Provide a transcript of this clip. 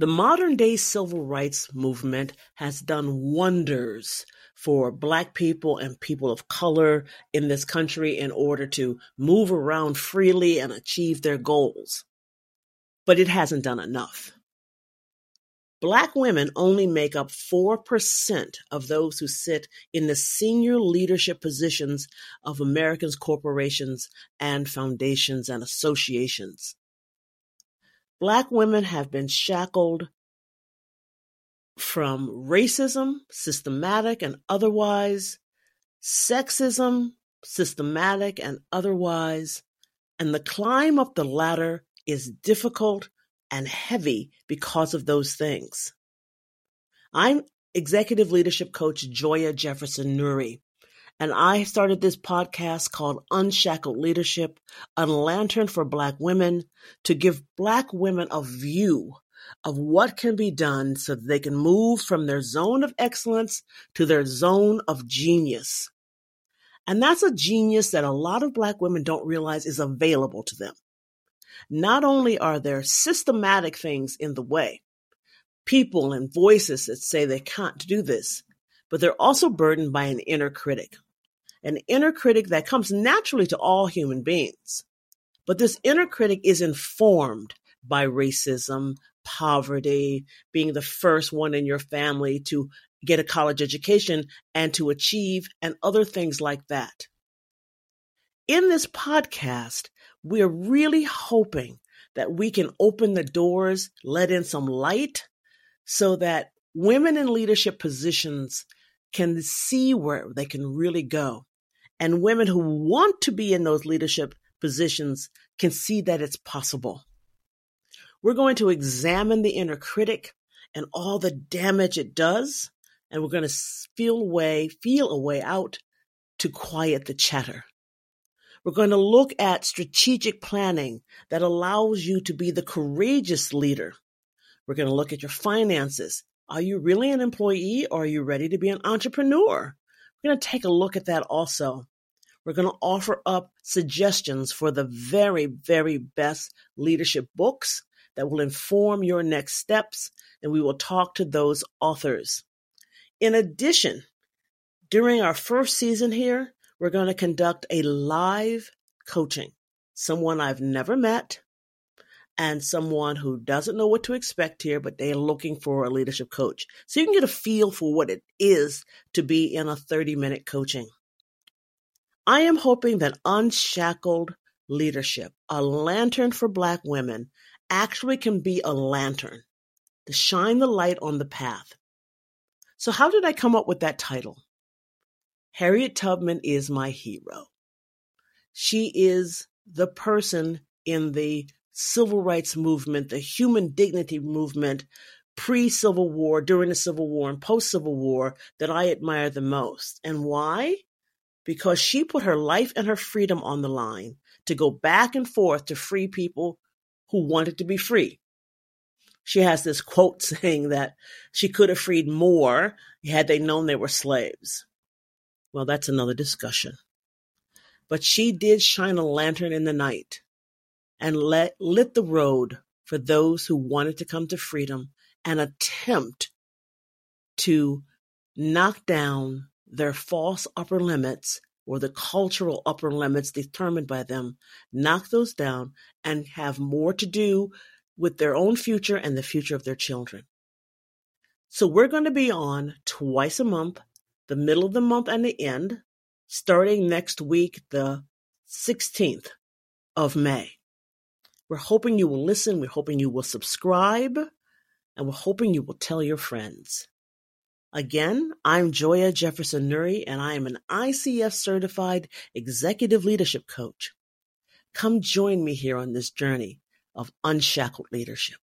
The modern day civil rights movement has done wonders for Black people and people of color in this country in order to move around freely and achieve their goals. But it hasn't done enough. Black women only make up 4% of those who sit in the senior leadership positions of America's corporations and foundations and associations. Black women have been shackled from racism, systematic and otherwise, sexism, systematic and otherwise, and the climb up the ladder is difficult and heavy because of those things. I'm executive leadership coach Joya Jefferson Nury, and I started this podcast called Unshackled Leadership, a lantern for Black women to give Black women a view of what can be done so that they can move from their zone of excellence to their zone of genius. And that's a genius that a lot of Black women don't realize is available to them. Not only are there systematic things in the way, people and voices that say they can't do this, but they're also burdened by an inner critic an inner critic that comes naturally to all human beings. But this inner critic is informed by racism, poverty, being the first one in your family to get a college education and to achieve, and other things like that. In this podcast, we're really hoping that we can open the doors, let in some light, so that women in leadership positions can see where they can really go and women who want to be in those leadership positions can see that it's possible. We're going to examine the inner critic and all the damage it does, and we're going to feel a way, feel a way out to quiet the chatter. We're going to look at strategic planning that allows you to be the courageous leader. We're going to look at your finances. Are you really an employee or are you ready to be an entrepreneur? We're going to take a look at that also. We're going to offer up suggestions for the very, very best leadership books that will inform your next steps, and we will talk to those authors. In addition, during our first season here, we're going to conduct a live coaching. Someone I've never met and someone who doesn't know what to expect here, but they're looking for a leadership coach. So you can get a feel for what it is to be in a 30 minute coaching. I am hoping that Unshackled Leadership, a lantern for Black women, actually can be a lantern to shine the light on the path. So, how did I come up with that title? Harriet Tubman is my hero. She is the person in the civil rights movement, the human dignity movement, pre Civil War, during the Civil War, and post Civil War that I admire the most. And why? because she put her life and her freedom on the line to go back and forth to free people who wanted to be free. She has this quote saying that she could have freed more had they known they were slaves. Well, that's another discussion. But she did shine a lantern in the night and let, lit the road for those who wanted to come to freedom and attempt to knock down their false upper limits or the cultural upper limits determined by them, knock those down, and have more to do with their own future and the future of their children. So we're going to be on twice a month, the middle of the month and the end, starting next week, the 16th of May. We're hoping you will listen. We're hoping you will subscribe. And we're hoping you will tell your friends. Again, I'm Joya Jefferson Nuri, and I am an ICF certified executive leadership coach. Come join me here on this journey of unshackled leadership.